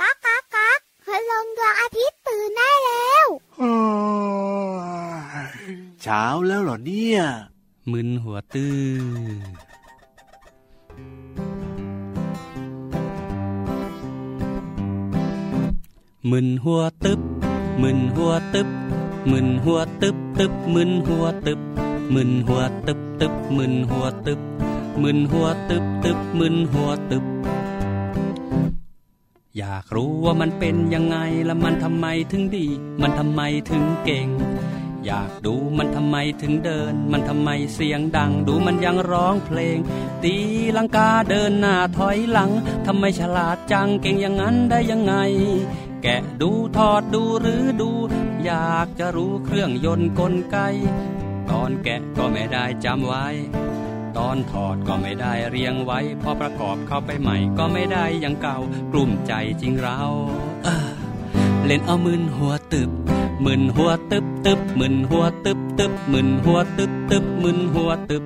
ก๊ากก๊ากก๊ากพลังดวงอาทิตย์ตื่นได้แล้วเช้าแล้วเหรอเนี่ย มึนหัวตื้อมึนหัวตึบมึนหัวตึบมึนหัวตึบตึบมึนหัวตึบมึนหัวตึบตึบมึนหัวตึบมึนหัวตึบตึบมึนหัวตึบ อยากรู้ว่ามันเป็นยังไงและมันทำไมถึงดี มันทำไมถึงเก่ง อยากดูมันทำไมถึงเดิน มันทำไมเสียงดัง ดูมันยังร้องเพลง ตีลังกาเดินหน้าถอยหลังทำไมฉลาดจังเก่งอย่างนั้นได้ยังไง แกะดูทอดดูหรือดู อยากจะรู้เครื่องยนต์กลไก ตอนแกะก็ไม่ได้จำไว้ ตอนถอดก็ไม่ได้เรียงไว้ พอประกอบเข้าไปใหม่ก็ไม่ได้อย่างเก่ากลุ่มใจจริงเราเเล่นเอามึนหัวตึบมึนหัวตึบตึบมึนหัวตึบตึบมึนหัวตึบตึบมึนหัวตึบ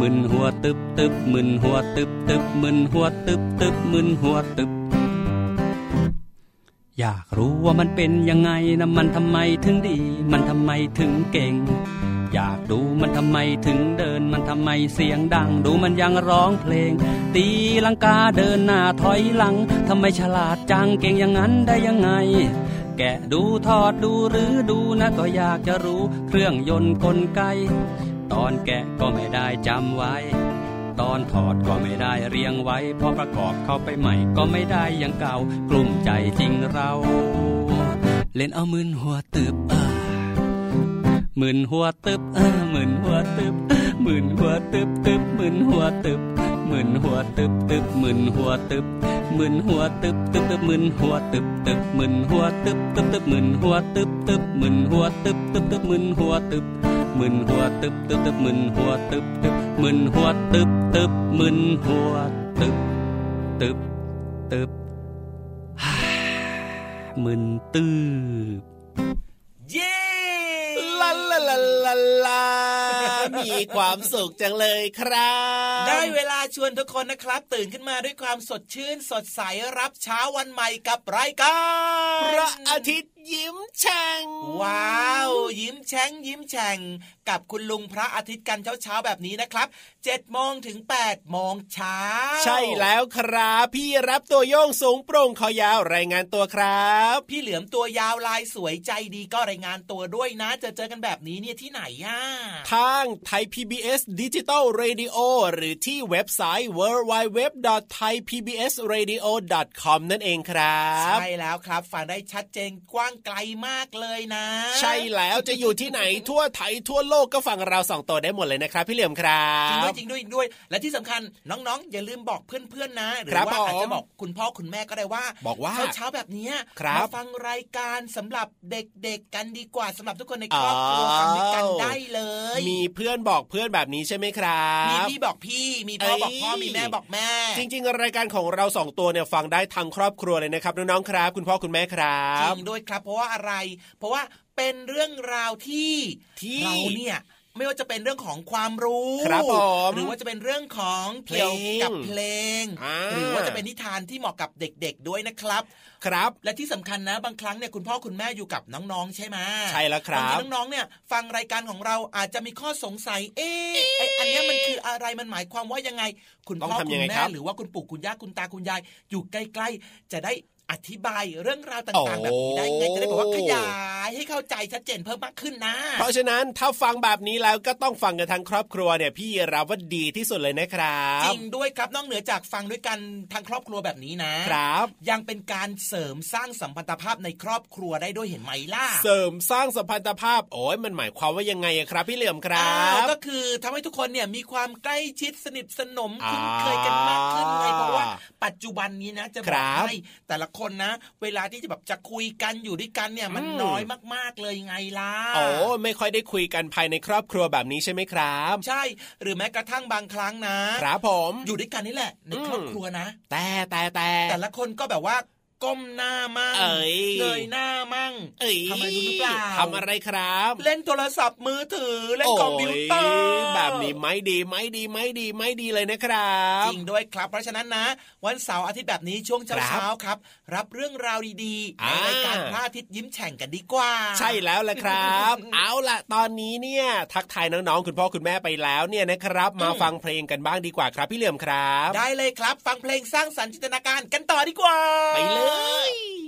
มึนหัวตึบตึบมึนหัวตึบตึบมึนหัวตึบตึบมึนหัวตึบ อยากรู้ว่ามันเป็นยังไงนะมันทำไมถึงดี มันทำไมถึงเก่ง อยากดูมันทำไมถึงเดินมันทำไมเสียงดัง ดูมันยังร้องเพลง ตีลังกาเดินหน้าถอยหลังทำไมฉลาดจังเก่งอย่างนั้นได้ยังไง แกะดูทอดดูหรือดูนะก็อยากจะรู้เครื่องยนต์กลไก ตอนแกะก็ไม่ได้จำไว้ ตอนถอดก็ไม่ได้เรียงไว้พอประกอบเข้าไปใหม่ก็ไม่ได้อย่างเก่ากลุ่มใจจริงเรา เล่นเอามึนหัวตึบเออ มึนหัวตึบเออมึนหัวตึบมึนหัวตึบตึบมึนหัวตึบมึนหัวตึบตึบมึนหัวตึบมึนหัวตึบตึบตึบมึนหัวตึบตึบมึนหัวตึบตึบตึบมึนหัวตึบตึบมึนหัวตึบตึบตึบมึนหัวตึบมึนหัวตึบตึบตึบมึนหัวตึบตึบมึนหัวตึบตึบมึนหัวตึบตึบตึบมึนตื้อเย้ ลาลาลาลามีความสุขจังเลยครับ ได้เวลาชวนทุกคนนะครับ ตื่นขึ้นมาด้วยความสดชื่น สดใสรับเช้าวันใหม่กับรายการพระอาทิตย์ยิ้มแฉ่งว้าว ยิ้มแฉ่งยิ้มแฉ่งกับคุณลุงพระอาทิตย์กันเช้าๆแบบนี้นะครับ7จ็ดโมงถึง8ปดโมงเช้า ใช่แล้วครับ พี่รับตัวโยงสูงโปร่งคอยาวรายงานตัวครับ พี่เหลือมตัวยาวลายสวยใจดีก็รายงานตัวด้วยนะจอเจอกันแบบนี้เนี่ยที่ไหนอะทางไทย PBS Digital Radio หรือที่เว็บไซต์ www.thaipbsradio.com นั่นเองครับ ใช่แล้วครับฟังได้ชัดเจนกว้างไกลมากเลยนะ ใช่แล้วจะอยู่ที่ไหนทั่วไทยทั่วโลกก็ฟังเราสองตัวได้หมดเลยนะครับ พี่เหลี่ยมครัจริงด้วบยจริงด้วยจริงด้วย และที่สำคัญน้องๆ อย่าลืมบอกเพื่อนๆนะ หรือครับว่าอาจผมจะบอกคุณพ่อคุณแม่ก็ได้ว่า บอกว่าเช้าๆแบบเนี้ยครับมาฟังรายการสำหรับเด็กๆกันดีกว่าสำหรับทุกคนในครอบครัวฟังด้วยกันได้เลย มีเพื่อนบอกเพื่อนแบบนี้ใช่ไหมครับ มีพี่บอกพี่ มีพ่อบอกพ่อเอ้ยมีแม่บอกแม่ จริง ๆ รายการของเราสองตัวเนี่ยฟังได้ทั้งครอบครัวเลยนะครับน้องๆครับ คุณพ่อคุณแม่ครัจบริงด้วยครับ เพราะว่าอะไร เพราะว่าเป็นเรื่องราวที่ที่เราเนี่ย ไม่ว่าจะเป็นเรื่องของความรู้ครับผมหรือว่าจะเป็นเรื่องของเพลงเกี่ยวกับเพลงอ่าหรือว่าจะเป็นนิทานที่เหมาะกับเด็กๆด้วยนะครับ ครับ และที่สำคัญนะ บางครั้งเนี่ยคุณพ่อคุณแม่อยู่กับน้องๆใช่ไหมใช่แล้วครับบางทีน้องๆเนี่ย ฟังรายการของเราอาจจะมีข้อสงสัย เอ๊ะไออันเนี้ยมันคืออะไรมันหมายความว่ายังไง คุณต้องพ่อทำคุยัณงไงแม่ครับหรือว่าคุณปู่คุณย่าคุณตาคุณยายอยู่ใกล้ๆจะได้ อธิบายเรื่องราวโอ้ต่างๆ แบบนี้ได้ไงจะได้บอกว่าขยายให้เข้าใจชัดเจนเพิ่มมากขึ้นนะ เพราะฉะนั้นถ้าฟังแบบนี้แล้วก็ต้องฟังกันทั้งครอบครัวเนี่ยพี่รับว่าดีที่สุดเลยนะครับจริงด้วยครับนอกเหนือจากฟังด้วยกันทางครอบครัวแบบนี้นะครับ ยังเป็นการเสริมสร้างสัมพันธภาพในครอบครัวได้ด้วยเห็นไหมล่ะเสริมสร้างสัมพันธภาพโอ้ยมันหมายความว่ายังไงอะครับ พี่เหลี่ยมครัอ้าวบก็คือทำให้ทุกคนเนี่ยมีความใกล้ชิดสนิทสนมอ่าคุ้นเคยกันมากขึ้นไงเพราะว่า ปัจจุบันนี้นะจะบคอรักบให้แต่ละคนนะ เวลาที่จะแบบจะคุยกันอยู่ด้วยกันเนี่ยมันอืมน้อยมากๆเลยไงล่ะโอ้ไม่ค่อยได้คุยกันภายในครอบครัวแบบนี้ใช่ไหมครับ ใช่ หรือแม้กระทั่งบางครั้งนะครับผมอยู่ด้วยกันนี่แหละในอืมครอบครัวนะ แต่แต่แต่แต่ละคนก็แบบว่า ก้มหน้ามั่งเอ้ยเงยหน้ามั่งเอ้ยทำไมรู้หรือเปล่าทำอะไรครับ เล่นโทรศัพท์มือถือเล่นคอมพิวเตอร์โยแบบนี้ไม่ดีไม่ดีไม่ดีไม่ดีเลยนะครับจริงด้วยครับเพราะฉะนั้นนะ วันเสาร์อาทิตย์แบบนี้ช่วงครัเช้าบๆครับ รับเรื่องราวดีๆในอ่ารายการพระอาทิตย์ยิ้มแฉ่งกันดีกว่า ใช่แล้วแหละครับ เอาล่ะ ตอนนี้เนี่ย ทักทายน้องๆคุณพ่อคุณแม่ไปแล้วเนี่ยนะครับ มาฟังเพลงกันบ้างดีกว่าครับ พี่เหลื่อมครับ ได้เลยครับ ฟังเพลงสร้างสรรค์จินตนาการกันต่อดีกว่า ไปเลยเ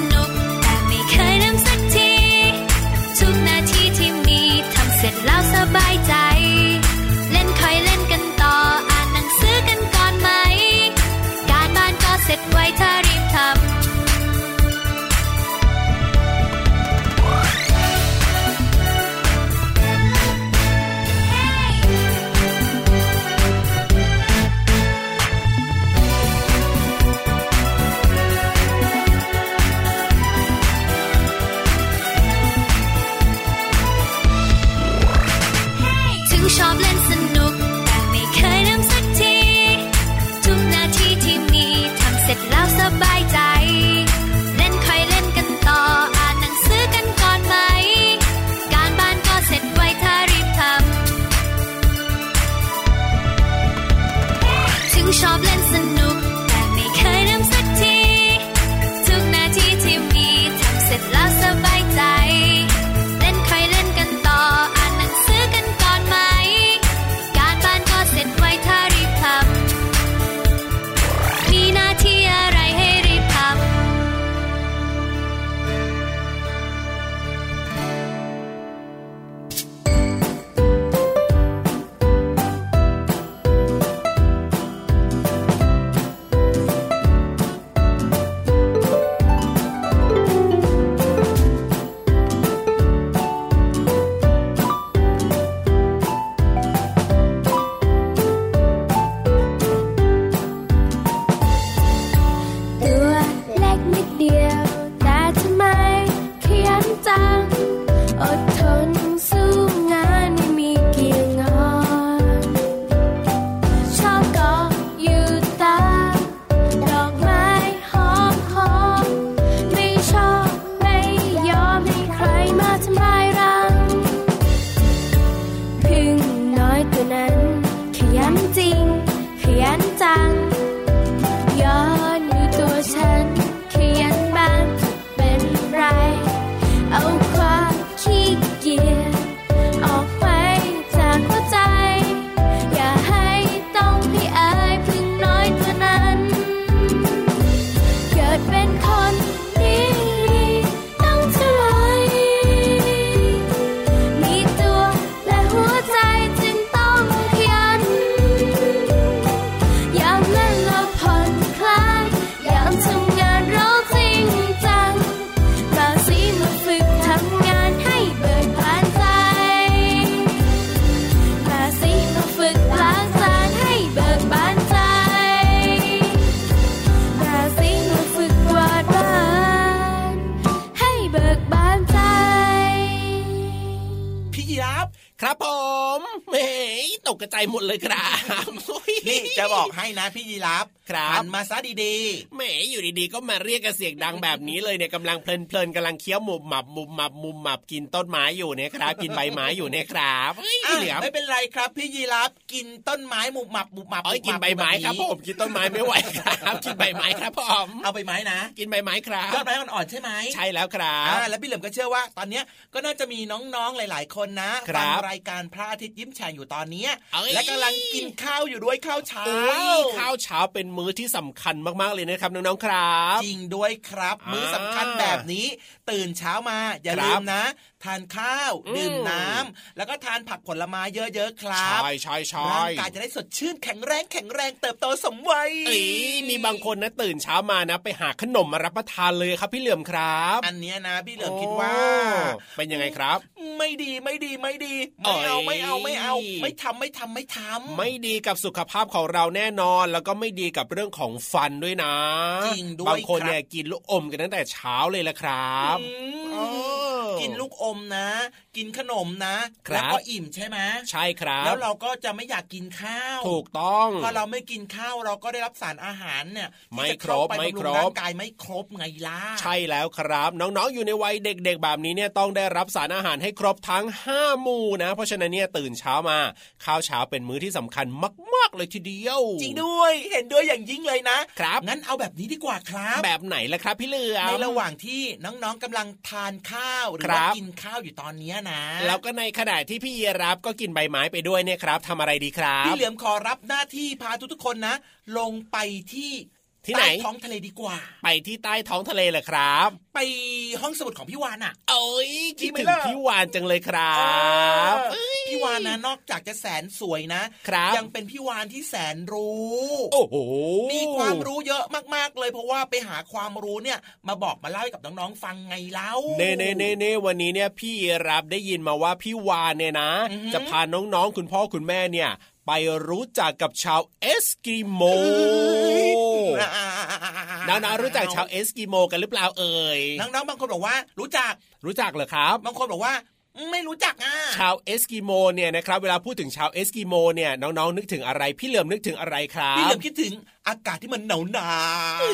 ครับผมเฮ้ตกกระจายหมดเลยครับนี่จะบอกให้นะพี่ยีรับ ครับหันมาซะดีแหมอยู่ดีๆ ก็มาเรียกกันเสียงดังแบบนี้เลยเนี่ยกำลังเพลินๆกำลังเคี้ยวหมุมหมับมุมหมับมุมหมับกินต้นไม้อยู่เนี่ยครับ กินใบไม้อยู่เนี่ยครับเฮ้ยๆพี่เหลือมอะไม่เป็นไรครับ พี่ยีรับกินต้นไม้หมุบหมับหมุบหมับเอ้ยหกินบหใบไม้ครับแผมกินต้นไม้ไม่ไหวครับ กินใบไม้ครับผมเอาใบไม้นะ กินใบไม้ครับยอดไม้อ่อนๆใช่ไหมใช่แล้วครับอ่าแล้วพี่เหลิมก็เชื่อว่า ตอนเนี้ยก็น่าจะมีน้องๆหลาย ๆ คนนะครับฟัรายการพระอาทิตย์ยิ้มแฉ่งอยู่ตอนเนี้ยเอ้ยและกำลังกินข้าวอยู่ด้วยข้าวเช้าโอ้ยข้าวเช้าเป็นมื้อที่สำคัญมากๆเลยนะครับน้องๆครับจริงด้วยครับอ่ามื้มื้อสำคัญแบบนี้ ตื่นเช้ามาอย่าครับลืมนะ ทานข้าวอืมดื่มน้ำแล้วก็ทานผักผลไม้เยอะๆครับใช่ใช่ใช่ร่างกายจะได้สดชื่นแข็งแรงแข็งแรงเติบโตสมวัยเอ้ยมีบางคนนะตื่นเช้ามานะ ไปหาขนมมารับประทานเลยครับพี่เหลื่อมครับ อันเนี้ยนะพี่เหลิมคิดว่าโอ้เป็นยังไงครับ ไม่ดีไม่ดีไม่ดีไม่เอาเอ้ยไม่เอาไม่เอา ไม่ทำไม่ทำไม่ทำไม่ดีกับสุขภาพของเราแน่นอนแล้วก็ไม่ดีกับเรื่องของฟันด้วยนะจริงด้วยบางคนครับเนี่ยกินลูกอมกันตั้งแต่เช้าเลยละครับอืมเออกินลูกอมนะ กินขนมนะครับแล้วก็อิ่มใช่ไหมใช่ครับ แล้วเราก็จะไม่อยากกินข้าว ถูกต้องพอเราไม่กินข้าวเราก็ได้รับสารอาหารเนี่ยไม่ที่จะครบเข้าไปไม่บำครุรงบร่างกายไม่ครบไงล่ะใช่แล้วครับ น้องๆอยู่ในวัยเด็กๆแบบนี้เนี่ยต้องได้รับสารอาหารให้ครบทั้ง 5 หมู่นะ เพราะฉะนั้นเนี่ยตื่นเช้ามา ข้าวเช้าเป็นมื้อที่สำคัญมาก ๆ เลยทีเดียว จริงด้วยเห็นด้วยอย่างยิ่งเลยนะครับงั้นเอาแบบนี้ดีกว่าครับ แบบไหนล่ะครับพี่เหลือมในระหว่างที่น้องๆกำลังทานข้าวหรือครัว่าบกินข้าวอยู่ตอนเนี้ยนะ แล้วก็ในขณะที่พี่ยีรับก็กินใบไม้ไปด้วยเนี่ยครับทำอะไรดีครับ พี่เหลือมขอรับหน้าที่พาทุกๆคนนะ ลงไปที่ ที่ไหนใต้ท้องทะเลดีกว่า ไปที่ใต้ท้องทะเลเหรอครับ ไปห้องสมุดของพี่วานอะโอ้ยคิดดีไหมถึงล่ะพี่วานจังเลยครับเออพี่วานนะนอกจากจะแสนสวยนะครับยังเป็นพี่วานที่แสนรู้ โอ้โหมีความรู้เยอะมากๆเลย เพราะว่าไปหาความรู้เนี่ยมาบอกมาเล่าให้กับน้องๆฟังไงเล่าเน่เน่เน่เน่วันนี้เนี่ยพี่รับได้ยินมาว่าพี่วานเนี่ยนะอือฮึจะพาน้องๆคุณพ่อคุณแม่เนี่ย ไปรู้จักกับชาวเอสกิโมน้องๆรู้จักชาวเอสกิโมกันหรือเปล่าเอ่ยน้องๆบางคนบอกว่ารู้จักรู้จักเหรอครับ บางคนบอกว่า ไม่รู้จักอะชาวเอสกิโมเนี่ยนะครับเวลาพูดถึงชาวเอสกิโมเนี่ยน้องๆนึกถึงอะไร พี่เหลิมนึกถึงอะไรครับพี่เหลิมคิดถึงอากาศที่มันหนาวหนาวเฮ้ย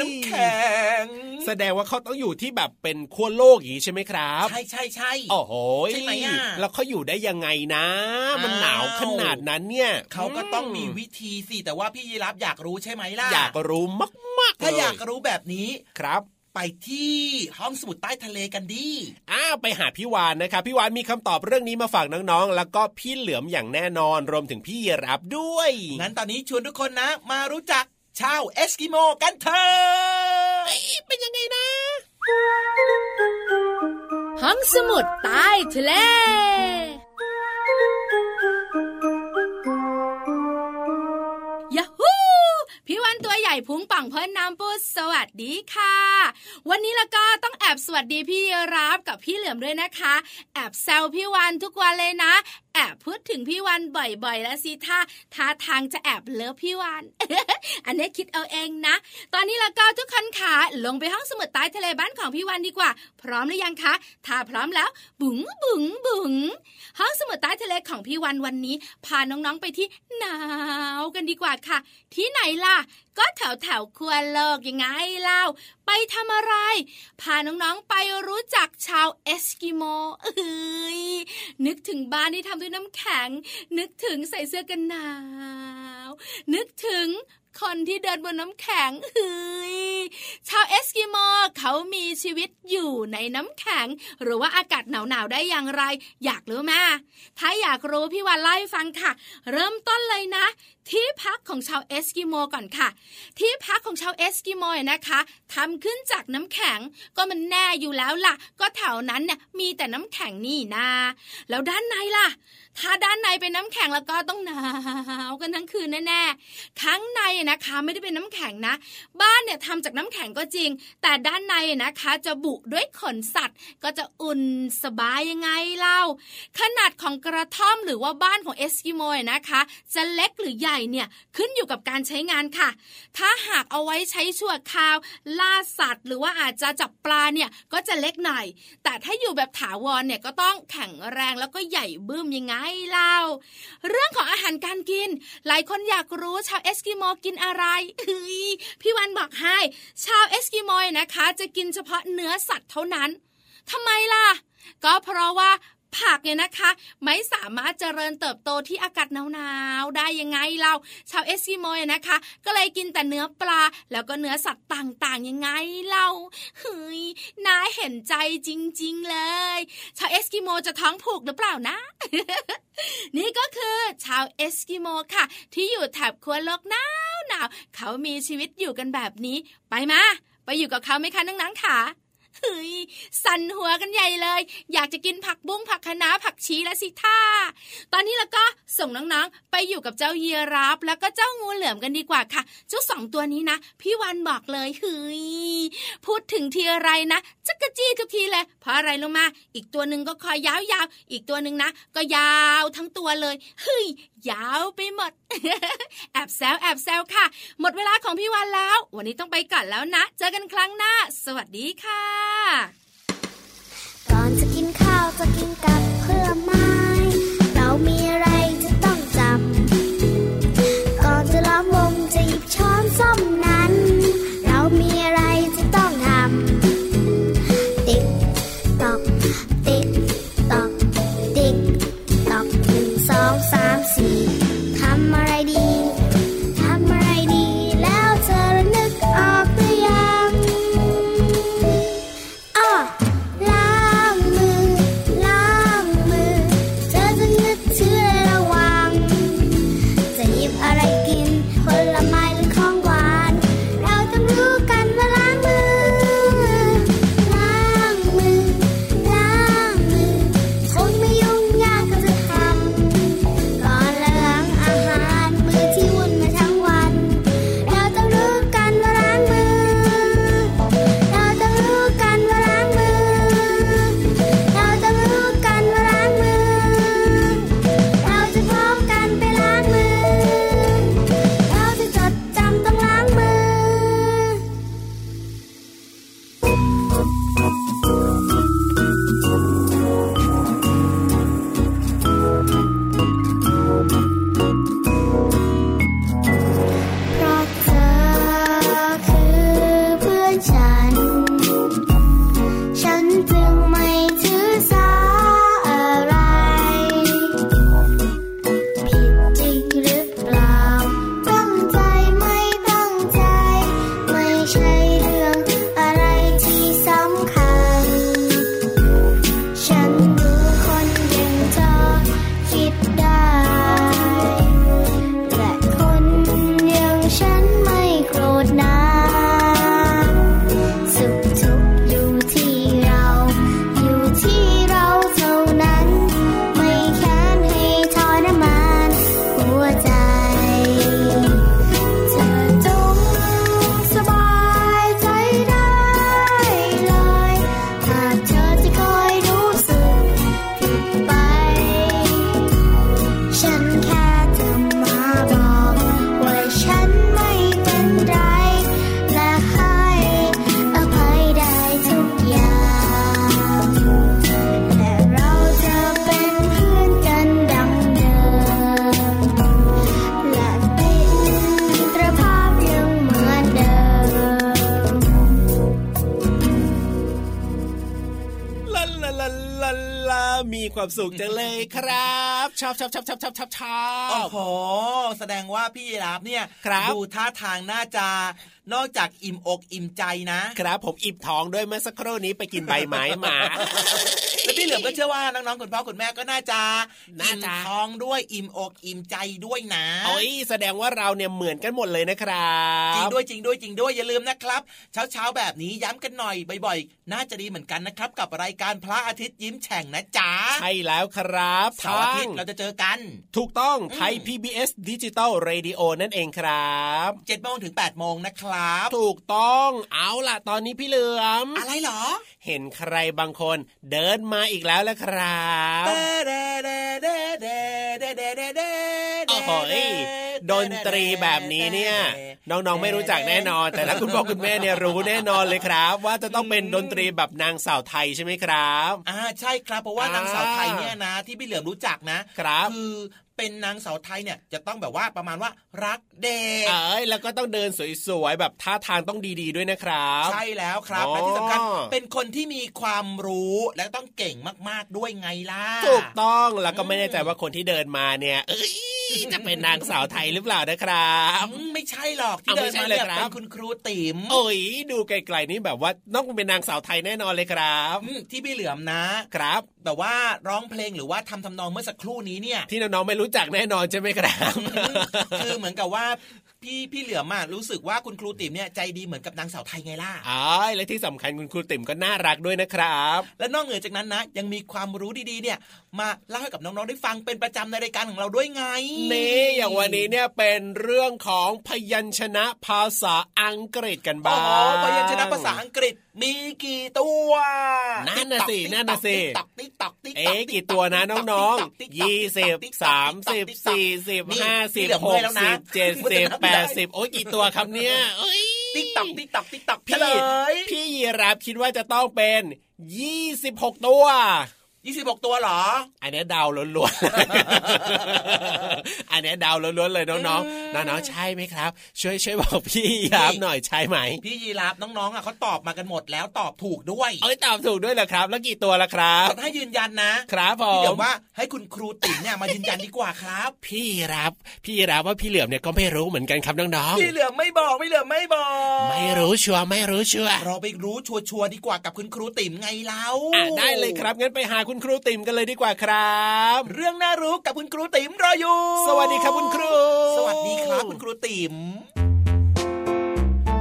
น้ำแข็งแสดงว่าเขาต้องอยู่ที่แบบเป็นขั้วโลกอย่างนี้ใช่ไหมครับ ใช่ใช่ใช่โอ้โหใช่ไหมอะแล้วเขาอยู่ได้ยังไงนะ มันอ้าวหนาวขนาดนั้นเนี่ยเขาก็ต้องมีวิธีสิแต่ว่าพี่ยีราฟอยากรู้ใช่ไหมล่ะอยากรู้มากๆถ้าเลอยากรู้แบบนี้ครับ ไปที่ห้องสมุดใต้ทะเลกันดีอ้าวไปหาพี่วานนะครับพี่วานมีคำตอบเรื่องนี้มาฝากน้องๆ แล้วก็พี่เหลือมอย่างแน่นอนรวมถึงพี่รับด้วย งั้นตอนนี้ชวนทุกคนนะ มารู้จักชาวเอสกิโมกันเถอะเป็นยังไงนะ ห้องสมุดใต้ทะเลยาฮูพี่วันตัว ใหญ่พุงป่องเพิ่นน้ำปูสวัสดีค่ะ วันนี้แล้วก็ต้องแอบสวัสดีพี่รับกับพี่เหลือมด้วยนะคะ แอบแซวพี่วันทุกวันเลยนะ แอบพูดถึงพี่วันบ่อยๆ แล้วสิท่าท่าทางจะแอบเลิฟพี่วัน อันนี้คิดเอาเองนะ ตอนนี้แล้วก็ทุกคนขาลงไปห้องสมุดใต้ทะเลบ้านของพี่วันดีกว่า พร้อมหรือยังคะถ้าพร้อมแล้ว บุ๋งบุ๋งบุ๋งห้องสมุดใต้ทะเลของพี่วาฬวันนี้พาน้องๆไปที่หนาวกันดีกว่าค่ะ ที่ไหนล่ะ ก็แถวแถวๆขั้วโลกยังไงเล่า ไปทำอะไร พาน้องๆไปรู้จักชาวเอสกิโมเอ้ยนึกถึงบ้านที่ทำด้วยน้ำแข็ง นึกถึงใส่เสื้อกันหนาว นึกถึง คนที่เดินบนน้ำแข็งเฮ้ยชาวเอสกิโมเขามีชีวิตอยู่ในน้ำแข็ง หรือว่าอากาศหนาวๆได้อย่างไร อยากรู้ไหมถ้าอยากรู้พี่วันเล่าให้ฟังค่ะ เริ่มต้นเลยนะ ที่พักของชาวเอสกิโมก่อนค่ะ ที่พักของชาวเอสกิโมเนี่ยนะคะทำขึ้นจากน้ำแข็งก็มันแน่อยู่แล้วล่ะ ก็แถวนั้นเนี่ยมีแต่น้ำแข็งนี่นาแล้วด้านในล่ะ ถ้าด้านในเป็นน้ำแข็งแล้วก็ต้องหนาวกันทั้งคืนแน่ๆข้างในนะคะไม่ได้เป็นน้ำแข็งนะ บ้านเนี่ยทำจากน้ำแข็งก็จริง แต่ด้านในนะคะจะบุด้วยขนสัตว์ ก็จะอุ่นสบายยังไงเล่า ขนาดของกระท่อมหรือว่าบ้านของเอสกิโมนะคะ จะเล็กหรือใหญ่ญ่เนี่ยขึ้นอยู่กับการใช้งานค่ะ ถ้าหากเอาไว้ใช้ชั่วคราว ล่าสัตว์ หรือว่าอาจจะจับปลาเนี่ยก็จะเล็กหน่อย แต่ถ้าอยู่แบบถาวรเนี่ยก็ต้องแข็งแรงแล้วก็ใหญ่บึ้มยังไงเล่า เรื่องของอาหารการกิน หลายคนอยากรู้ชาวเอสกิโมกินอะไรเฮ้ยพี่วันบอกให้ ชาวเอสกิโมนะคะ จะกินเฉพาะเนื้อสัตว์เท่านั้นทำไมล่ะ ก็เพราะว่า ผักเนี่ยนะคะ ไม่สามารถเจริญเติบโตที่อากาศหนาวๆได้ยังไงเล่าชาวเอสกิโมนะคะ ก็เลยกินแต่เนื้อปลา แล้วก็เนื้อสัตว์ต่างๆยังไงเล่าเฮ้ยน่าเห็นใจจริง ๆเลย ชาวเอสกิโมจะท้องผูกหรือเปล่านะ นี่ก็คือชาวเอสกิโมค่ะ ที่อยู่แถบขั้วโลกหนาวหนาวเขามีชีวิตอยู่กันแบบนี้ ไปมา ไปอยู่กับเขาไหมคะน้องๆคะ เฮ้ยสั่นหัวกันใหญ่เลย อยากจะกินผักบุ้งผักคะน้าผักชีล่ะสิท่า ตอนนี้แล้วก็ส่งน้องๆ ไปอยู่กับเจ้ายีราฟแล้วก็เจ้างูเหลือมกันดีกว่าค่ะ เจ้าสองตัวนี้นะ พี่วันบอกเลยเฮ้ยพูดถึงทีอะไรนะจักกะจี้ทุกทีเลย เพราะอะไรลงมาอีกตัวหนึ่งก็คอยยาวๆ อีกตัวหนึ่งนะ ก็ยาวทั้งตัวเลยเฮ้ย ยาวไปหมด แอบแซวแอบแซวค่ะ หมดเวลาของพี่วันแล้ว วันนี้ต้องไปก่อนแล้วนะ เจอกันครั้งหน้า สวัสดีค่ะ ก่อนจะกินข้าวจะกินกับเพื่อมา ความสุขจังเลยครับชอบชอบชอบชอบชอบชอบชอบโอ้โหแสดงว่าพี่ราฟเนี่ยดูท่าทางน่าจะนอกจากอิ่มอกอิ่มใจนะ ครับผมอิ่มท้องด้วยเมื่อสักครู่นี้ไปกินใบไม้มา แล้วพี่เหลือมก็เชื่อว่าน้องๆคุณพ่อคุณแม่ก็น่าจะน่าอิ่มจะท้องด้วยอิ่มอกอิ่มใจด้วยนะโอ้ยแสดงว่าเราเนี่ยเหมือนกันหมดเลยนะครับจริงด้วยจริงด้วยจริงด้วยอย่าลืมนะครับ เช้าเช้าๆแบบนี้ย้ำกันหน่อยบ่อยๆ น่าจะดีเหมือนกันนะครับ กับรายการพระอาทิตย์ยิ้มแฉ่งนะจ๊ะใช่แล้วครับเสาร์อาทิตย์เราจะเจอกัน ถูกต้องไทย PBS Digital Radio นั่นเองครับ7จ็ดโมงถึง8ปดโมงนะครับ ถูกต้องเอาล่ะ ตอนนี้พี่เหลือม อะไรหรอ เห็นใครบางคนเดินมาอีกแล้วละครับโอ้โหดนตรีแบบนี้เนี่ย น้องๆไม่รู้จักแน่นอน แต่ถ้าคุณพ่อคุณแม่เนี่ยรู้แน่นอนเลยครับ ว่าจะต้องเป็นดนตรีแบบนางสาวไทยใช่ไหมครับ อ่าใช่ครับเพราะว่านางสาวไทยเนี่ยนะ ที่พี่เหลือมรู้จักนะครับคือเป็นนางสาวไทยเนี่ยจะต้องแบบว่าประมาณว่ารักเด็กเอ้ยแล้วก็ต้องเดินสวยๆแบบท่าทางต้องดีๆด้วยนะครับใช่แล้วครับอ๋อและที่สำคัญเป็นคนที่มีความรู้และต้องเก่งมากๆด้วยไงล่ะถูกต้องแล้วก็ไม่แน่ใจว่าคนที่เดินมาเนี่ย เอ้ย จะเป็นนางสาวไทยหรือเปล่านะครับอืมไม่ใช่หรอกที่เอาเดิไม่นใช่มาเลยเนี่ยครับเป็นคุณครูติ๋มโอ้ยดูไกลๆนี่แบบว่าต้องเป็นนางสาวไทยแน่นอนเลยครับอืมที่พี่เหลือมนะครับแต่ว่าร้องเพลงหรือว่าทำทำนองเมื่อสักครู่นี้เนี่ย ที่น้องๆไม่รู้จักแน่นอนใช่ไหมครับคือเหมือนกับว่า พี่พี่เหลือมอะรู้สึกว่าคุณครูติ๋มเนี่ยใจดีเหมือนกับนางสาวไทยไงล่ะอ้ายและที่สำคัญคุณครูติ๋มก็น่ารักด้วยนะครับ และนอกเหนือจากนั้นนะ ยังมีความรู้ดีๆเนี่ย มาเล่าให้กับน้องๆได้ฟังเป็นประจำในรายการของเราด้วยไงนี่อย่างวันนี้เนี่ยเป็นเรื่องของพยัญชนะภาษาอังกฤษกันอ๋อของพยัญชนะภาษาอังกฤษ มีกี่ตัวนั่นน่ะสิติ๊กนั่นน่ะสิติ๊กตอกติ๊กตอกติ๊กตอกเอ๊ะกี่ตัวนะน้องๆยี่สิบสามสิบสี่สิบห้าสิบหกสิบเจ็ดสิบแปดสิบโอ้ยกี่ตัวครับเนี่ยเอ้ยติ๊กตอกติ๊กตอกติ๊กตอกพี่เฉลยพี่ยีราฟคิดว่าจะต้องเป็นยี่สิบหกตัว ยี่สิบหกตัวเหรอ อันนี้เดาวล้วนๆ อันนี้เดาวล้วนๆเลยน้องๆ น้องๆ ใช่ไหมครับ ช่วยช่วยบอกพี่ย้ำหน่อยใช่ไหม พี่ยีราฟน้องๆอะเขาตอบมากันหมดแล้วตอบถูกด้วย เอ้ยตอบถูกด้วยเหรอครับ แล้วกี่ตัวละครับให้ยืนยันนะครับผพี่เดี๋ยมวว่าให้คุณครูติ๋มเนี่ยมายืนยันดีกว่าครับ พี่รับ พี่รับว่าพี่เหลือมเนี่ยก็ไม่รู้เหมือนกันครับน้องพี่เหลือมไม่บอกพี่เหลือมไม่บอกๆไม่รู้ชัวร์ไม่รู้ชัวร์เราไปรู้ชัวร์ๆดีกว่ากับคุณครูติ๋มไงเล่าอะได้เลยครับงั้นไปหาคุณครูติ่มกันเลยดีกว่าครับ เรื่องน่ารู้กับคุณครูติ๋มรออยู่ สวัสดีครับคุณครู สวัสดีครับคุณครูติ๋ม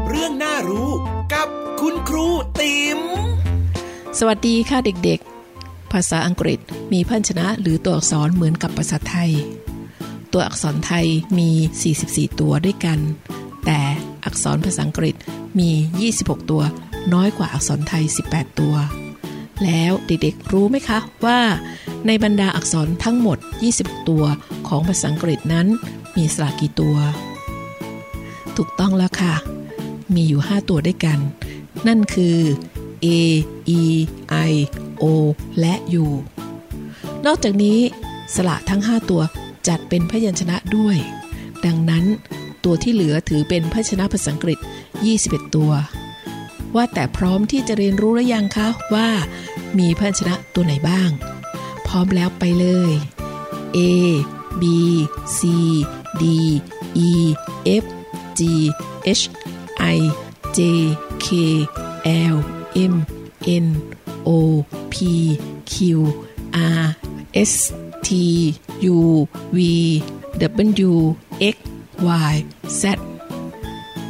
เรื่องน่ารู้กับคุณครูติ๋มสวัสดีค่ะเด็กๆ ภาษาอังกฤษมีพยัญชนะหรือตัวอักษรเหมือนกับภาษาไทย ตัวอักษรไทยมี 44 ตัวด้วยกัน แต่อักษรภาษาอังกฤษมี 26 ตัว น้อยกว่าอักษรไทย 18 ตัว แล้วเด็กๆรู้ไหมคะว่า ในบรรดาอักษรทั้งหมด 20 ตัวของภาษาอังกฤษนั้น มีสระกี่ตัว ถูกต้องแล้วค่ะ มีอยู่ 5 ตัวด้วยกัน นั่นคือ A E I O และ U นอกจากนี้สระทั้ง 5 ตัวจัดเป็นพยัญชนะด้วย ดังนั้นตัวที่เหลือถือเป็นพยัญชนะภาษาอังกฤษ 21 ตัว ว่าแต่พร้อมที่จะเรียนรู้หรือยังคะว่า มีพยัญชนะตัวไหนบ้าง พร้อมแล้วไปเลย A B C D E F G H I J K L M N O P Q R S T U V W X Y Z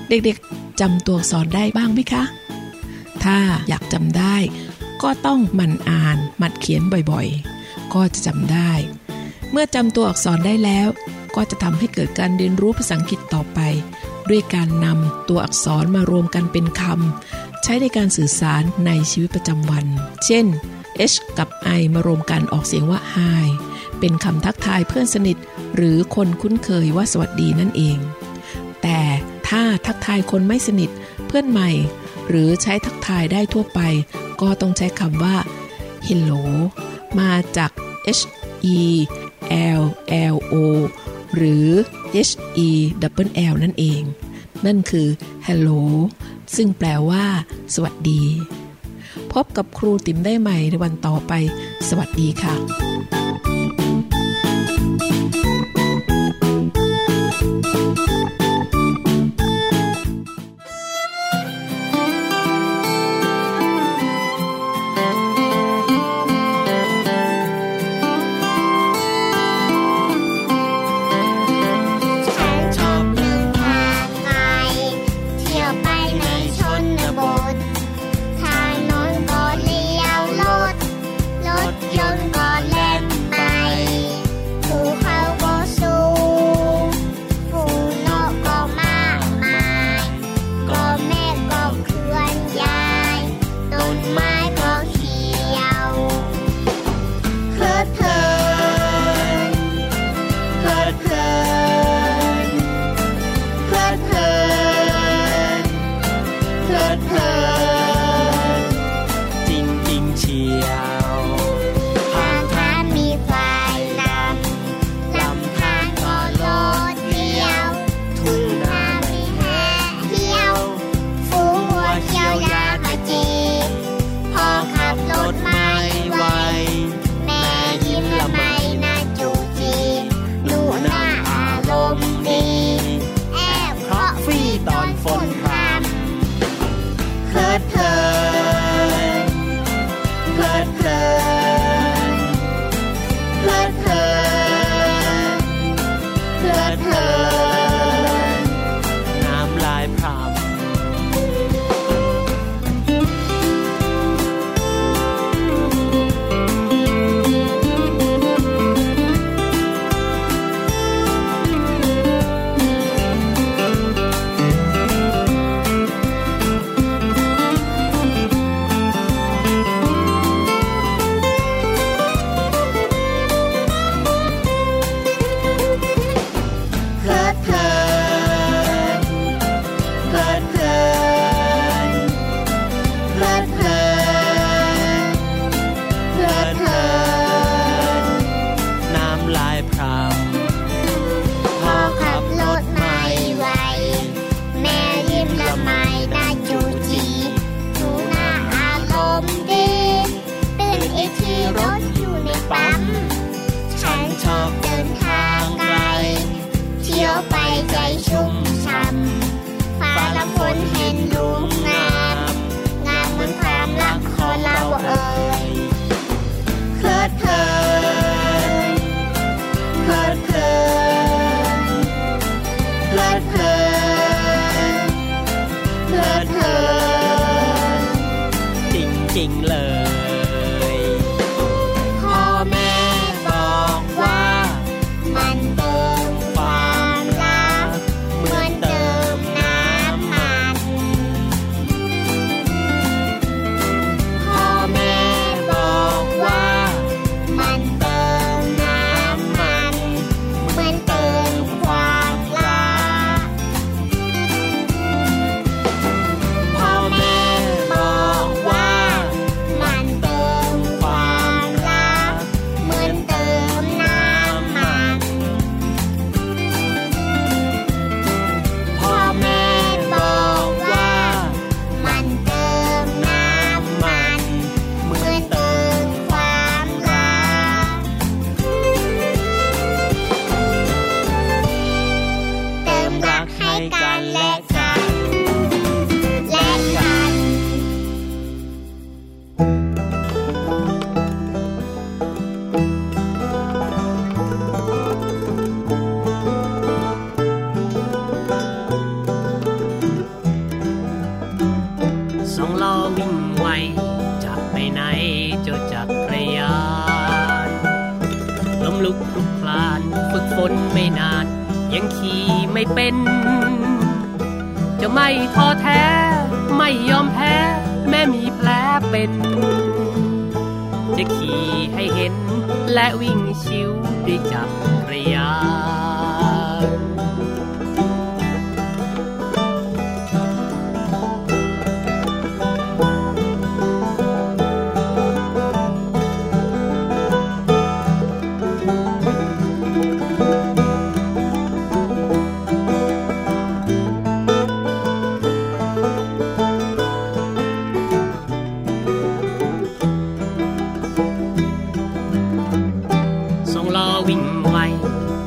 เด็กๆจำตัวอักษรได้บ้างไหมคะ ถ้าอยากจำได้ ก็ต้องหมั่นอ่านหมัดเขียนบ่อยๆ ก็จะจำได้ เมื่อจำตัวอักษรได้แล้ว ก็จะทำให้เกิดการเรียนรู้ภาษาอังกฤษต่อไป ด้วยการนำตัวอักษรมารวมกันเป็นคำใช้ในการสื่อสารในชีวิตประจำวัน เช่น H กับ I มารวมกันออกเสียงว่า Hi เป็นคำทักทายเพื่อนสนิท หรือคนคุ้นเคยว่าสวัสดีนั่นเอง แต่ถ้าทักทายคนไม่สนิทเพื่อนใหม่ หรือใช้ทักทายได้ทั่วไป ก็ต้องใช้คำว่า hello มาจาก h e l l o หรือ h e double l นั่นเอง นั่นคือ hello ซึ่งแปลว่า สวัสดี พบกับครูติ๋มได้ใหม่ในวันต่อไป สวัสดีค่ะ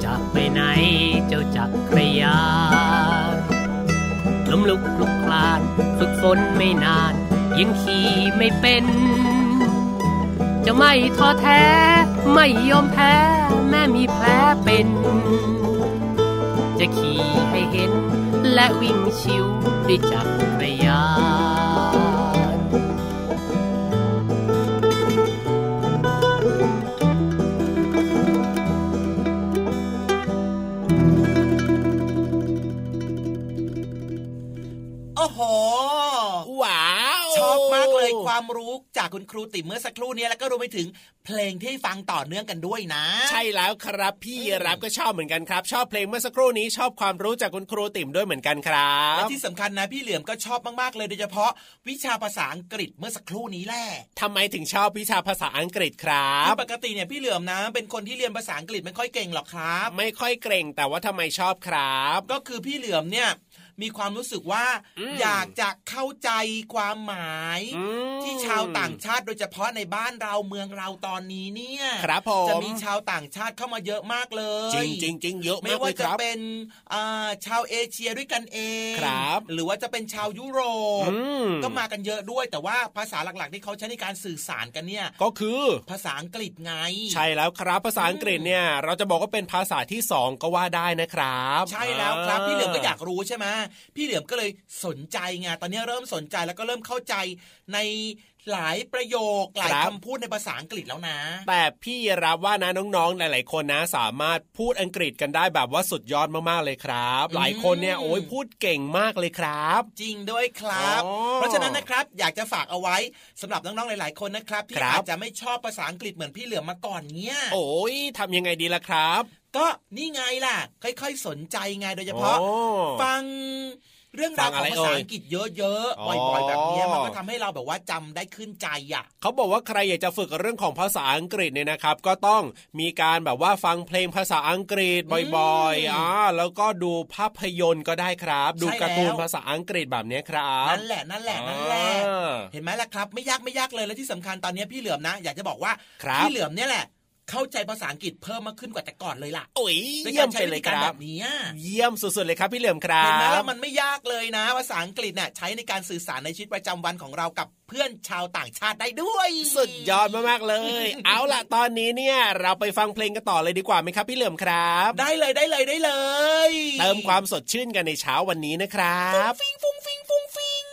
จะไปไหนเจ้าจักรยานล้มลุกลุกคลาน ฝึกฝนไม่นาน ยังขี่ไม่เป็น จะไม่ท้อแท้ ไม่ยอมแพ้ แม่มีแผลเป็น จะขี่ให้เห็น และวิ่งชิวด้วยจักรยาน คุณครูติ๋มเมื่อสักครู่นี้แล้วก็รวมไปถึงเพลงที่ฟังต่อเนื่องกันด้วยนะ ใช่แล้วครับพี่รับก็ชอบเหมือนกันครับ ชอบเพลงเมื่อสักครู่นี้ชอบความรู้จากคุณครูติ๋มด้วยเหมือนกันครัและบที่สำคัญนะพี่เหลือมก็ชอบมากๆเลยโดยเฉพาะวิชาภาษาอังกฤษเมื่อสักครู่นี้แหละทำไมถึงชอบวิชาภาษาอังกฤษครับคือปกติเนี่ยพี่เหลือมนะ เป็นคนที่เรียนภาษาอังกฤษไม่ค่อยเก่งหรอกครับ ไม่ค่อยเกรงแต่ว่าทำไมชอบครับ ก็คือพี่เหลือมเนี่ย มีความรู้สึกว่าอืมอยากจะเข้าใจความหมายอืมที่ชาวต่างชาติโดยเฉพาะในบ้านเราเมืองเราตอนนี้เนี่ยครับผมจะมีชาวต่างชาติเข้ามาเยอะมากเลย จริงจริงจริงเยอะไม่มากเลว่ายคจะรับเป็นอ่าชาวเอเชียด้วยกันเองครับหรือว่าจะเป็นชาวยุโรปอืมก็มากันเยอะด้วย แต่ว่าภาษาหลักๆที่เขาใช้ในการสื่อสารกันเนี่ย ก็คือภาษาอังกฤษไง ใช่แล้วครับภาษาอังกฤษเนี่ย เราจะบอกว่าเป็นภาษาที่สองก็ว่าได้นะครับ ใช่แล้วครับพี่เหลือมก็อยากรู้ใช่ไหมพี่เหลือมก็เลยสนใจไงตอนนี้เริ่มสนใจแล้วก็เริ่มเข้าใจในหลายประโยคหลายคำพูดในภาษาอังกฤษแล้วนะ แต่พี่รับว่านะน้องๆ หลาย ๆ คนนะ สามารถพูดอังกฤษกันได้แบบว่าสุดยอดมากๆเลยครับ หลายคนเนี่ยโอ้ยพูดเก่งมากเลยครับ จริงด้วยครับอ๋อเพราะฉะนั้นนะครับอยากจะฝากเอาไว้สำหรับน้องๆหลาย ๆ คนนะครับที่ครับอาจจะไม่ชอบภาษาอังกฤษเหมือนพี่เหลือมมาก่อนเนี่ยโอ้ยทำยังไงดีล่ะครับ ก็นี่ไงล่ะ ค่อย ๆ สนใจไงโดยเฉพาะโอ้ฟัง เรื่องราวฟัของงอะไรภาษาเอ่ยอังกฤษเยอะๆอ๋บ่ออยๆแบบเนี้ยมันก็ทำให้เราแบบว่าจำได้ขึ้นใจอะเขาบอกว่าใครอยากจะฝึกเรื่องของภาษาอังกฤษเนี่ยนะครับ ก็ต้องมีการแบบว่าฟังเพลงภาษาอังกฤษบ่อยๆอ่าแล้วก็ดูภาพยนตร์ก็ได้ครับ ดูใช่แล้วการ์ตูนภาษาอังกฤษแบบเนี้ยครับนั่นแหละนั่นแหละนั่นแหละอ่าเห็นไหมล่ะครับ ไม่ยากไม่ยากเลยและที่สำคัญตอนนี้พี่เหลือมนะ อยากจะบอกว่าครับพี่เหลือมเนี่ยแหละ เข้าใจภาษาอังกฤษเพิ่มมากขึ้นกว่าแต่ก่อนเลยล่ะโอ้ยด้วยเยี่ยกามรใช้ไปวิเลยธีคการรัแบบบนี้เยี่ยมสุดๆเลยครับพี่เหลี่ยมครัเห็นไหมบว่ามันไม่ยากเลยนะ ภาษาอังกฤษเนี่ยใช้ในการสื่อสารในชีวิตประจำวันของเรากับเพื่อนชาวต่างชาติได้ด้วย สุดยอดมากๆเลย เอาล่ะตอนนี้เนี่ย เราไปฟังเพลงกันต่อเลยดีกว่าไหมครับ พี่เหลี่ยมครับ ได้เลยได้เลยได้เลย เติมความสดชื่นกันในเช้าวันนี้นะครับฟิงฟุ้งฟิงฟุ้งฟิง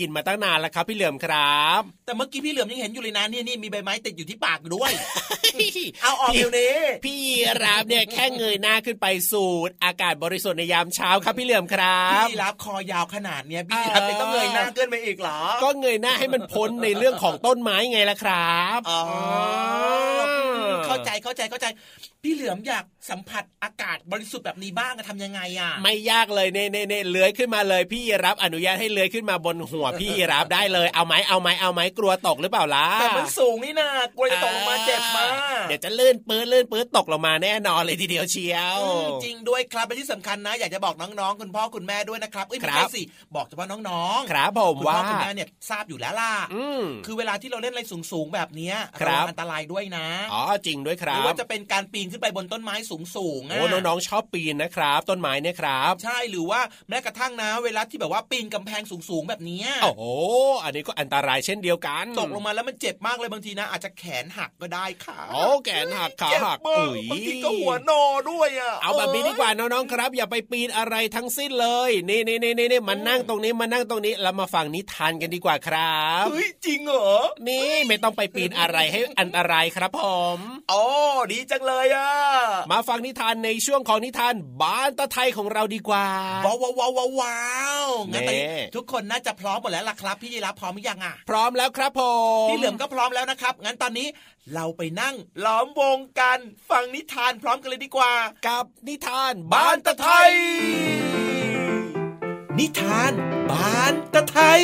กินมาตั้งนานแล้วครับ พี่เหลือมครับ แต่เมื่อกี้พี่เหลือมยังเห็นอยู่เลยนะนี่นี่มีใบไม้ติดอยู่ที่ปากอยู่ด้วย เอาออกเดี๋ยวนี้ พี่รับเนี่ยแค่เงยหน้าขึ้นไปสูดอากาศบริสุทธิ์ในยามเช้าครับพี่เหลือมครับพี่รับคอยาวขนาดเนี้ยพี่รับยังต้องเงยหน้าขึ้นไปอีกเหรอ ก็เงยหน้าให้มันพ้นในเรื่องของต้นไม้ไงล่ะครับอ๋อเข้าใจเข้าใจเข้าใจพี่เหลือมอยากสัมผัสอากาศบริสุทธิ์แบบนี้บ้างอะทำยังไงอะ ไม่ยากเลยเน่เน่เน่เลื้อยขึ้นมาเลยพี่รับอนุญาตให้เลื้อยขึ้นมาบนหัวพี่รับได้เลยเอาไหมเอาไหมเอาไหมกลัวตกหรือเปล่าล่ะแต่มันสูงนี่นะกลัวจะตกลงมาเจ็บมากเดี๋ยวจะลื่นปื้นลื่นปื้นตกลงมาแน่นอนเลยทีเดียวเชียวอืมจริงด้วยครับและที่สำคัญนะ อยากจะบอกน้องๆคุณพ่อคุณแม่ด้วยนะครับเอ้ยไม่ครัใช่บสิบอกเฉพาะน้องๆครับผมคุณว่าพ่อคุณแม่เนี่ยทราบอยู่แล้วล่ะอืมคือเวลาที่เราเล่นอะไรสูงๆแบบเนี้ยครับระวังอันตรายด้วยนะอ๋อจริงด้วยคหรัรือบว่าจะเป็นการปีนขึ้นไปบนต้นไม้สูงๆะโอ้น้องๆชอบปีนนะครับ ต้นไม้เนี่ยครับ ใช่หรือว่าแม้กระทั่งนะ เวลาที่แบบว่าปีนกำแพงสูงๆแบบเนี้ยโอ้โหอันนี้ก็อันตรายเช่นเดียวกัน ตกลงมาแล้วมันเจ็บมากเลยบางทีนะ อาจจะแขนหักก็ได้ค่ะโอ้แขนหักขาเจ็บหักมากอุ้ยบางทีก็หัวนอด้วยอะเอาแบบนี้ดีกว่าน้องๆครับ อย่าไปปีนอะไรทั้งสิ้นเลยนี่นี่นี่นี่มานั่งตรงนี้มานั่งตรงนี้แล้วมาฟังนิทานกันดีกว่าครับเฮ้ยจริงเหรอนี่ไม่ต้องไปปีนอะไรให้อันตรายครับผมอ๋อดีจังเลยอะมาฟังนิทานในช่วงของนิทานบ้านตะไทยของเราดีกว่า ว้าวว้าวว้าวว้าวว้าวงั้นตอนนี้แน่ทุกคนน่าจะพร้อมหมดแล้วล่ะครับ พี่ยีรับพร้อมหรือยังอะ พร้อมแล้วครับผมพี่เหลือมก็พร้อมแล้วนะครับ งั้นตอนนี้เราไปนั่งล้อมวงกัน ฟังนิทานพร้อมกันเลยดีกว่า กับนิทานบ้านตะไทย นิทานบ้านตะไทย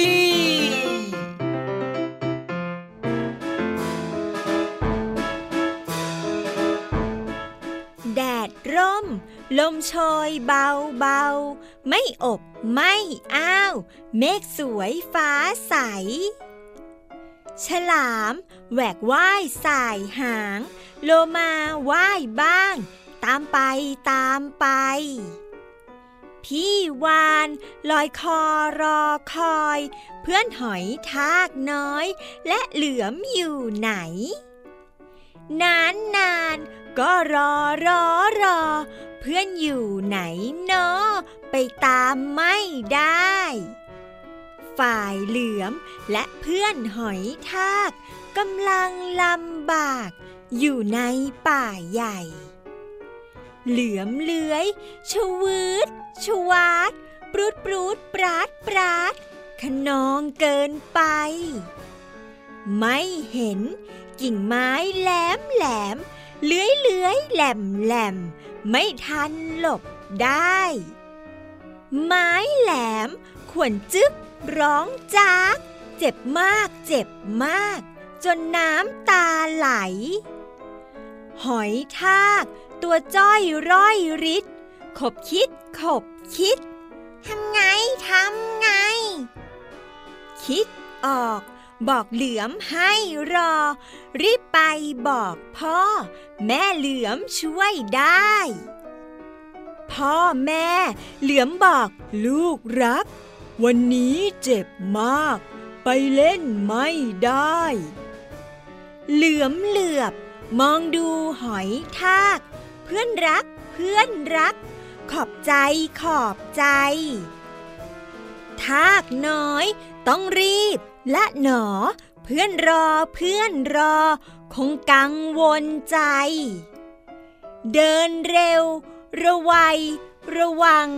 ดร่ม ลมโชยเบาเบาๆไม่อบไม่อ้าว เมฆสวยฟ้าใส ฉลาม แหวกว่ายสายหาง โลมาว่ายบ้าง ตามไปตามไป พี่วาน ลอยคอรอคอย เพื่อนหอยทากน้อย และเหลือมอยู่ไหน นานนาน ก็รอรอรอ เพื่อนอยู่ไหนเนอไปตามไม่ได้ ฝ่ายเหลือมและเพื่อนหอยทากกำลังลำบาก อยู่ในป่าใหญ่ เหลือมเลื้อย ชวืด ชวาด ปรุดปรุดปราดปราดขนองเกินไป ไม่เห็นกิ่งไม้แหลมแหลม เลื้อยเลื้อยแหลมแหลมไม่ทันหลบได้ ไม้แหลม ขวนจึ๊กร้องจาก เจ็บมากเจ็บมาก จนน้ำตาไหล หอยทาก ตัวจ้อยร้อยริดขบคิดขบคิด ทำไง ทำไง คิดออก บอกเหลือมให้รอ รีบไปบอกพ่อ แม่เหลือมช่วยได้ พ่อแม่ เหลือมบอกลูกรัก วันนี้เจ็บมาก ไปเล่นไม่ได้ เหลือมเหลือบ มองดูหอยทาก เพื่อนรัก เพื่อนรัก ขอบใจขอบใจ ทากน้อย ต้องรีบ และหนอ เพื่อนรอเพื่อนรอ คงกังวลใจ เดินเร็ว ระวัย ระวัง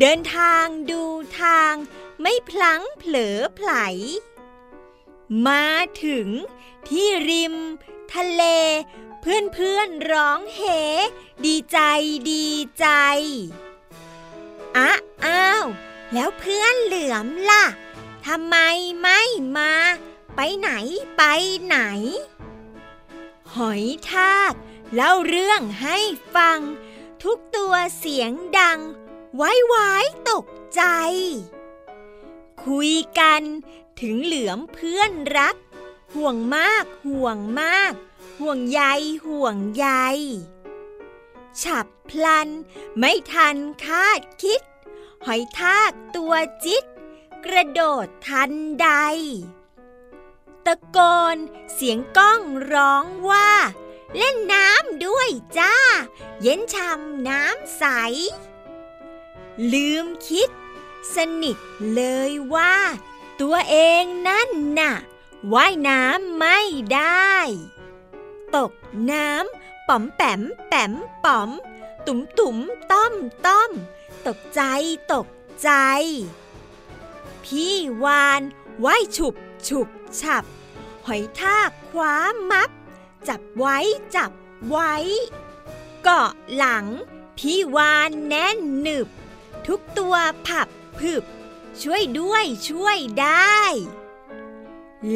เดินทางดูทาง ไม่พลั้งเผลอไผล มาถึงที่ริม ทะเล เพื่อนเพื่อนร้องเฮ ดีใจดีใจอ้าอ้าว แล้วเพื่อนเหลือมล่ะ ทำไมไม่มา ไปไหนไปไหน หอยทากเล่าเรื่องให้ฟัง ทุกตัวเสียงดัง ไว้ไว้ตกใจ คุยกันถึงเหลือมเพื่อนรัก ห่วงมากห่วงมาก ห่วงใยห่วงใยฉับพลัน ไม่ทันคาดคิด หอยทากตัวจิต กระโดดทันใด ตะโกนเสียงก้องร้องว่า เล่นน้ำด้วยจ้า เย็นช่ำน้ำใส ลืมคิด สนิทเลยว่า ตัวเองนั่นน่ะว่ายน้ำไม่ได้ ตกน้ำป๋อมแปมแปมป๋อม ตุ๋มตุ๋มต้อมต้อม ตกใจตกใจ พี่วานว่ายฉุบ ฉุบ ฉับ หอยทากคว้ามับ จับไว้ จับไว้ เกาะหลัง พี่วานแน่นหนึบ ทุกตัวผับผึบ ช่วยด้วยช่วยได้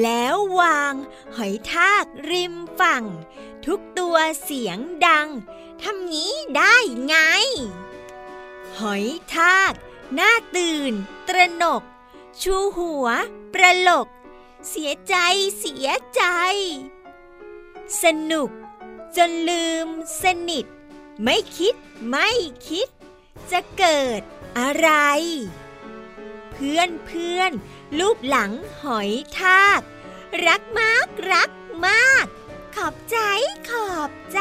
แล้ววางหอยทากริมฝั่ง ทุกตัวเสียงดังทำนี้ได้ไง หอยทาก หน้าตื่น ตระหนก ชูหัว ประหลก เสียใจเสียใจ สนุก จนลืมสนิท ไม่คิดไม่คิด จะเกิดอะไร เพื่อนเพื่อนลูบหลังหอยทากรักมากรักมาก ขอบใจขอบใจ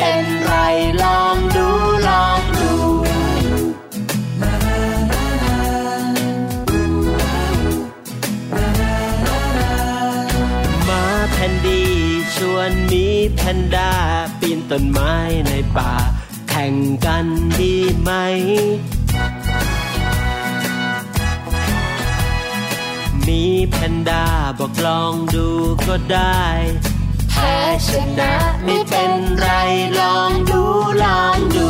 น แพนด้าปีนต้นไม้ในป่า แข่งกันดีไหม มีแพนด้าบอกลองดูก็ได้แพ้ชนะไม่เป็นไรลองดูลองดู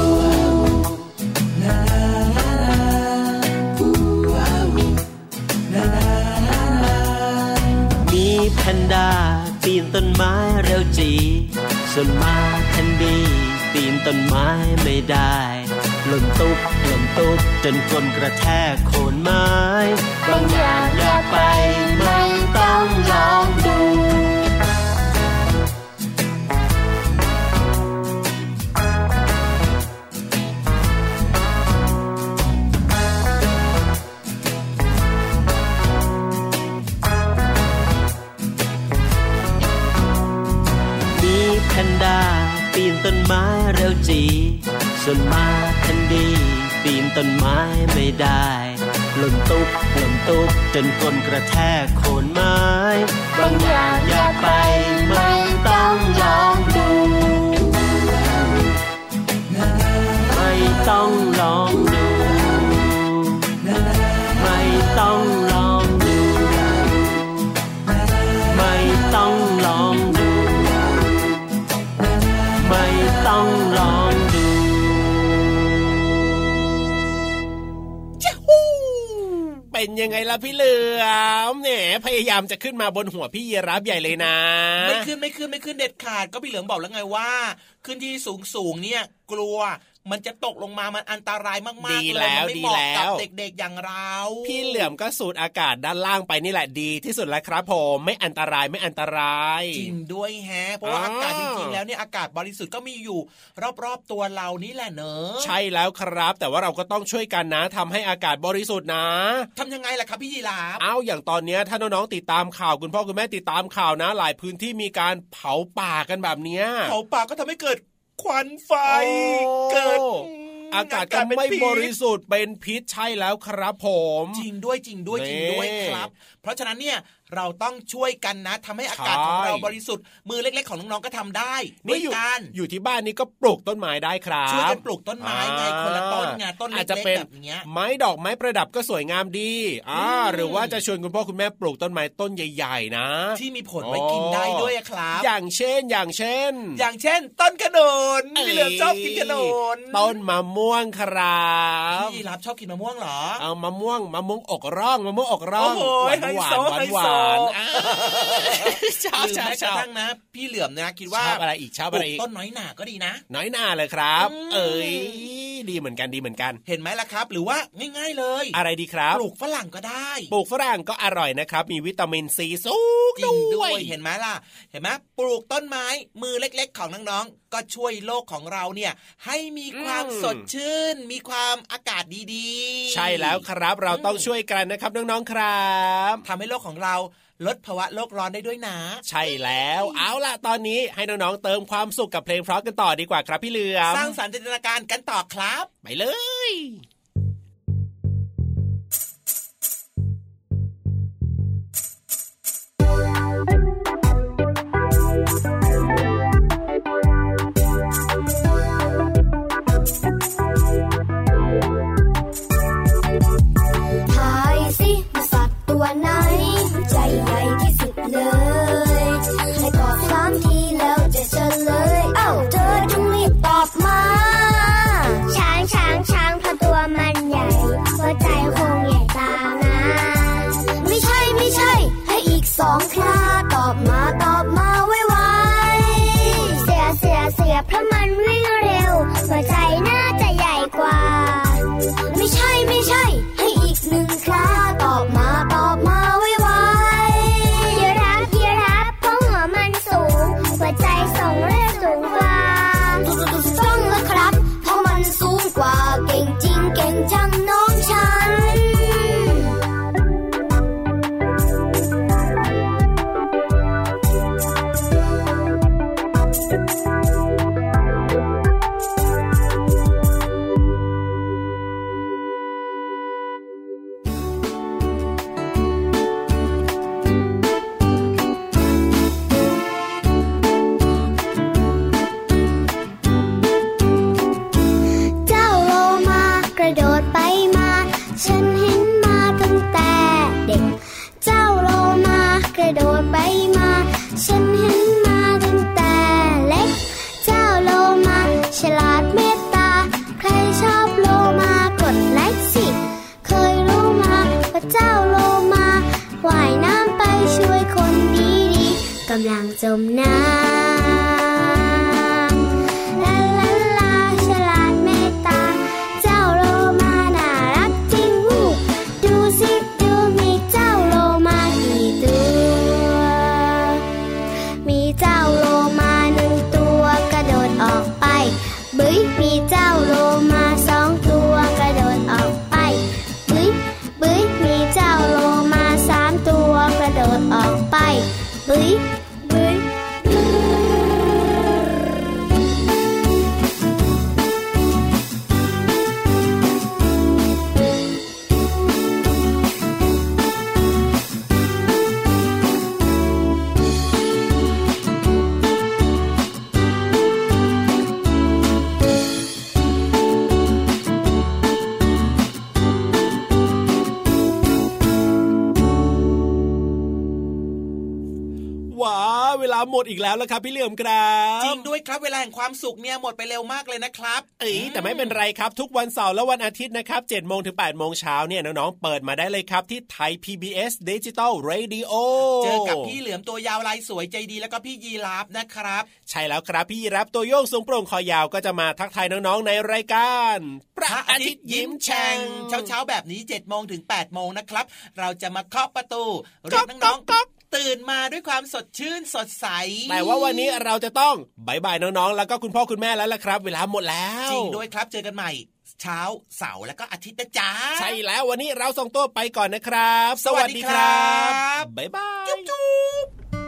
มีแพนด้าปีนต้นไม้เร็วจี ส่วนมาแพนดีปีนต้นไม้ไม่ได้หล่นตุ๊บหล่นตุ๊บจนก้นกระแทกโคนไม้ บางอย่างอยากไปไม่ต้องลองดู นต้นไม้เร็วจีส่วนมาแพนดี ปีนต้นไม้ไม่ได้หล่นตุ๊บหล่นตุ๊บจนก้นกระแทกโคนไม้บางอย่างอยากไปไม่ต้องลองดู ไม่ต้องลองดู ไม่ต้อง ต้องลองดูเป็นยังไงล่ะพี่เหลือมแหนพยายามจะขึ้นมาบนหัวพี่ยีรับใหญ่เลยนะ ไม่ขึ้นไม่ขึ้นไม่ขึ้นเด็ดขาดก็พี่เหลือมบอกแล้วไงว่า ขึ้นที่สูงสูงๆเนี่ยกลัว มันจะตกลงมามันอันตรายมากๆดีเลยแล้วมันไม่ดีเหมาะแล้กับวเด็กๆอย่างเรา พี่เหลื่อมก็สูดอากาศด้านล่างไปนี่แหละดีที่สุดแล้วครับผมไม่อันตรายไม่อันตรายจริงด้วยแฮะเพราะว่าอ่าอากาศจริงๆแล้วเนี่ยอากาศบริสุทธิ์ก็มีอยู่ รอบๆตัวเรานี่แหละเนอะใช่แล้วครับ แต่ว่าเราก็ต้องช่วยกันนะทำให้อากาศบริสุทธิ์นะทำยังไงล่ะครับพี่ยีราฟเอาอย่างตอนเนี้ยถ้าน้องๆติดตามข่าวคุณพ่อคุณแม่ติดตามข่าวนะ หลายพื้นที่มีการเผาป่ากันแบบเนี้ยเผาป่าก็ทำให้เกิด ควันไฟโอ้เกิดอากาศก็ไม่บริสุทธิ์เป็นพิษใช่แล้วครับผม จริงด้วยจริงด้วยนี่จริงด้วยครับ เพราะฉะนั้นเนี่ย เราต้องช่วยกันนะทำให้อากาศใช่ของเราบริสุทธิ์มือเล็ก ๆ ของน้องๆก็ทำได้ด้วนี่ยอยู่กันอยู่ที่บ้านนี่ก็ปลูกต้นไม้ได้ครับช่วยกันปลูกต้นไม้ไงคนละต้นไงต้นเล็อาจจะกเป็นๆแบบเนี้ยไม้ดอกไม้ประดับก็สวยงามดีอ่าอืมหรือว่าจะชวนคุณพ่อคุณแม่ปลูกต้นไม้ต้นใหญ่ ๆ นะ ที่มีผลไว้กินได้ด้วยอะครับ อย่างเช่นอย่างเช่น อย่างเช่น ต้นขนุนพี่เหลือมชอบกินขนุนต้นมะม่วงครับพี่รับชอบกินมะม่วงเหรอเอามะม่วงมะม่วงอกร่องมะม่วงอกร่องโอ้โหหวานหวานไฮโซหวานหไฮโซวานอ่าชอบหรือชอบแม้ชกระอบทั่งนะ พี่เหลือมนะคิดว่าชอบอะไรอีกชอบปลูอะไรกอีกต้นน้อยหนาก็ดีนะ น้อยหน้าเลยครับอืมเอ้ยดีเหมือนกันดีเหมือนกัน เห็นไหมล่ะครับ หรือว่าง่ายๆเลย อะไรดีครับปลูกฝรั่งก็ได้ปลูกฝรั่งก็อร่อยนะครับ มีวิตามินซีสูงจริงด้ด้ววยยเห็นไหมล่ะ เห็นไหมปลูกต้นไม้มือเล็กๆ ของน้องๆก็ช่วยโลกของเราเนี่ยให้มีความอืมสดชื่น มีความอากาศดีๆ ใช่แล้วครับเราต้องช่วยกันนะครับน้องๆครับทำให้โลกของเรา ลดภาวะโลกร้อนได้ด้วยนะ ใช่แล้วเอาล่ะตอนนี้ให้น้องๆเติมความสุขกับเพลงเพราะกันต่อดีกว่าครับพี่เหลือมสร้างสรรค์จินตนาการกันต่อครับ ไปเลย ดอีกแล้วละครับพี่เหลือมครับจริงด้วยครับเวลาแห่งความสุขเนี่ยหมดไปเร็วมากเลยนะครับเอ้ยแต่ไม่เป็นไรครับทุกวันเสาร์และวันอาทิตย์นะครับ7จ็ดโมงถึง8ปดโมงเช้าเนี่ยน้องๆเปิดมาได้เลยครับที่ไทย PBS Digital Radio เจอกับพี่เหลือมตัวยาวลายสวยใจดีแล้วก็พี่ยีราฟนะครับ ใช่แล้วครับพี่ยีรับตัวโยงสูงโปร่งคอยาวก็จะมาทักทายน้องๆในรายการ พระอาทิตย์ยิ้มแฉ่งเช้าเช้าๆแบบนี้7จ็ดโมงถึง8ปดโมงนะครับ เราจะมาเคาะประตูเรียกน้องๆ ตื่นมาด้วยความสดชื่นสดใส แต่ว่าวันนี้เราจะต้องบายบายน้องๆ แล้วก็คุณพ่อคุณแม่แล้วล่ะครับ เวลาหมดแล้ว จริงด้วยครับเจอกันใหม่เช้าเสาร์แล้วก็อาทิตย์นะจ๊ะ ใช่แล้ววันนี้เราส่งตัวไปก่อนนะครับ สวัสดีครับ บ๊ายบายจุ๊บจุ๊บ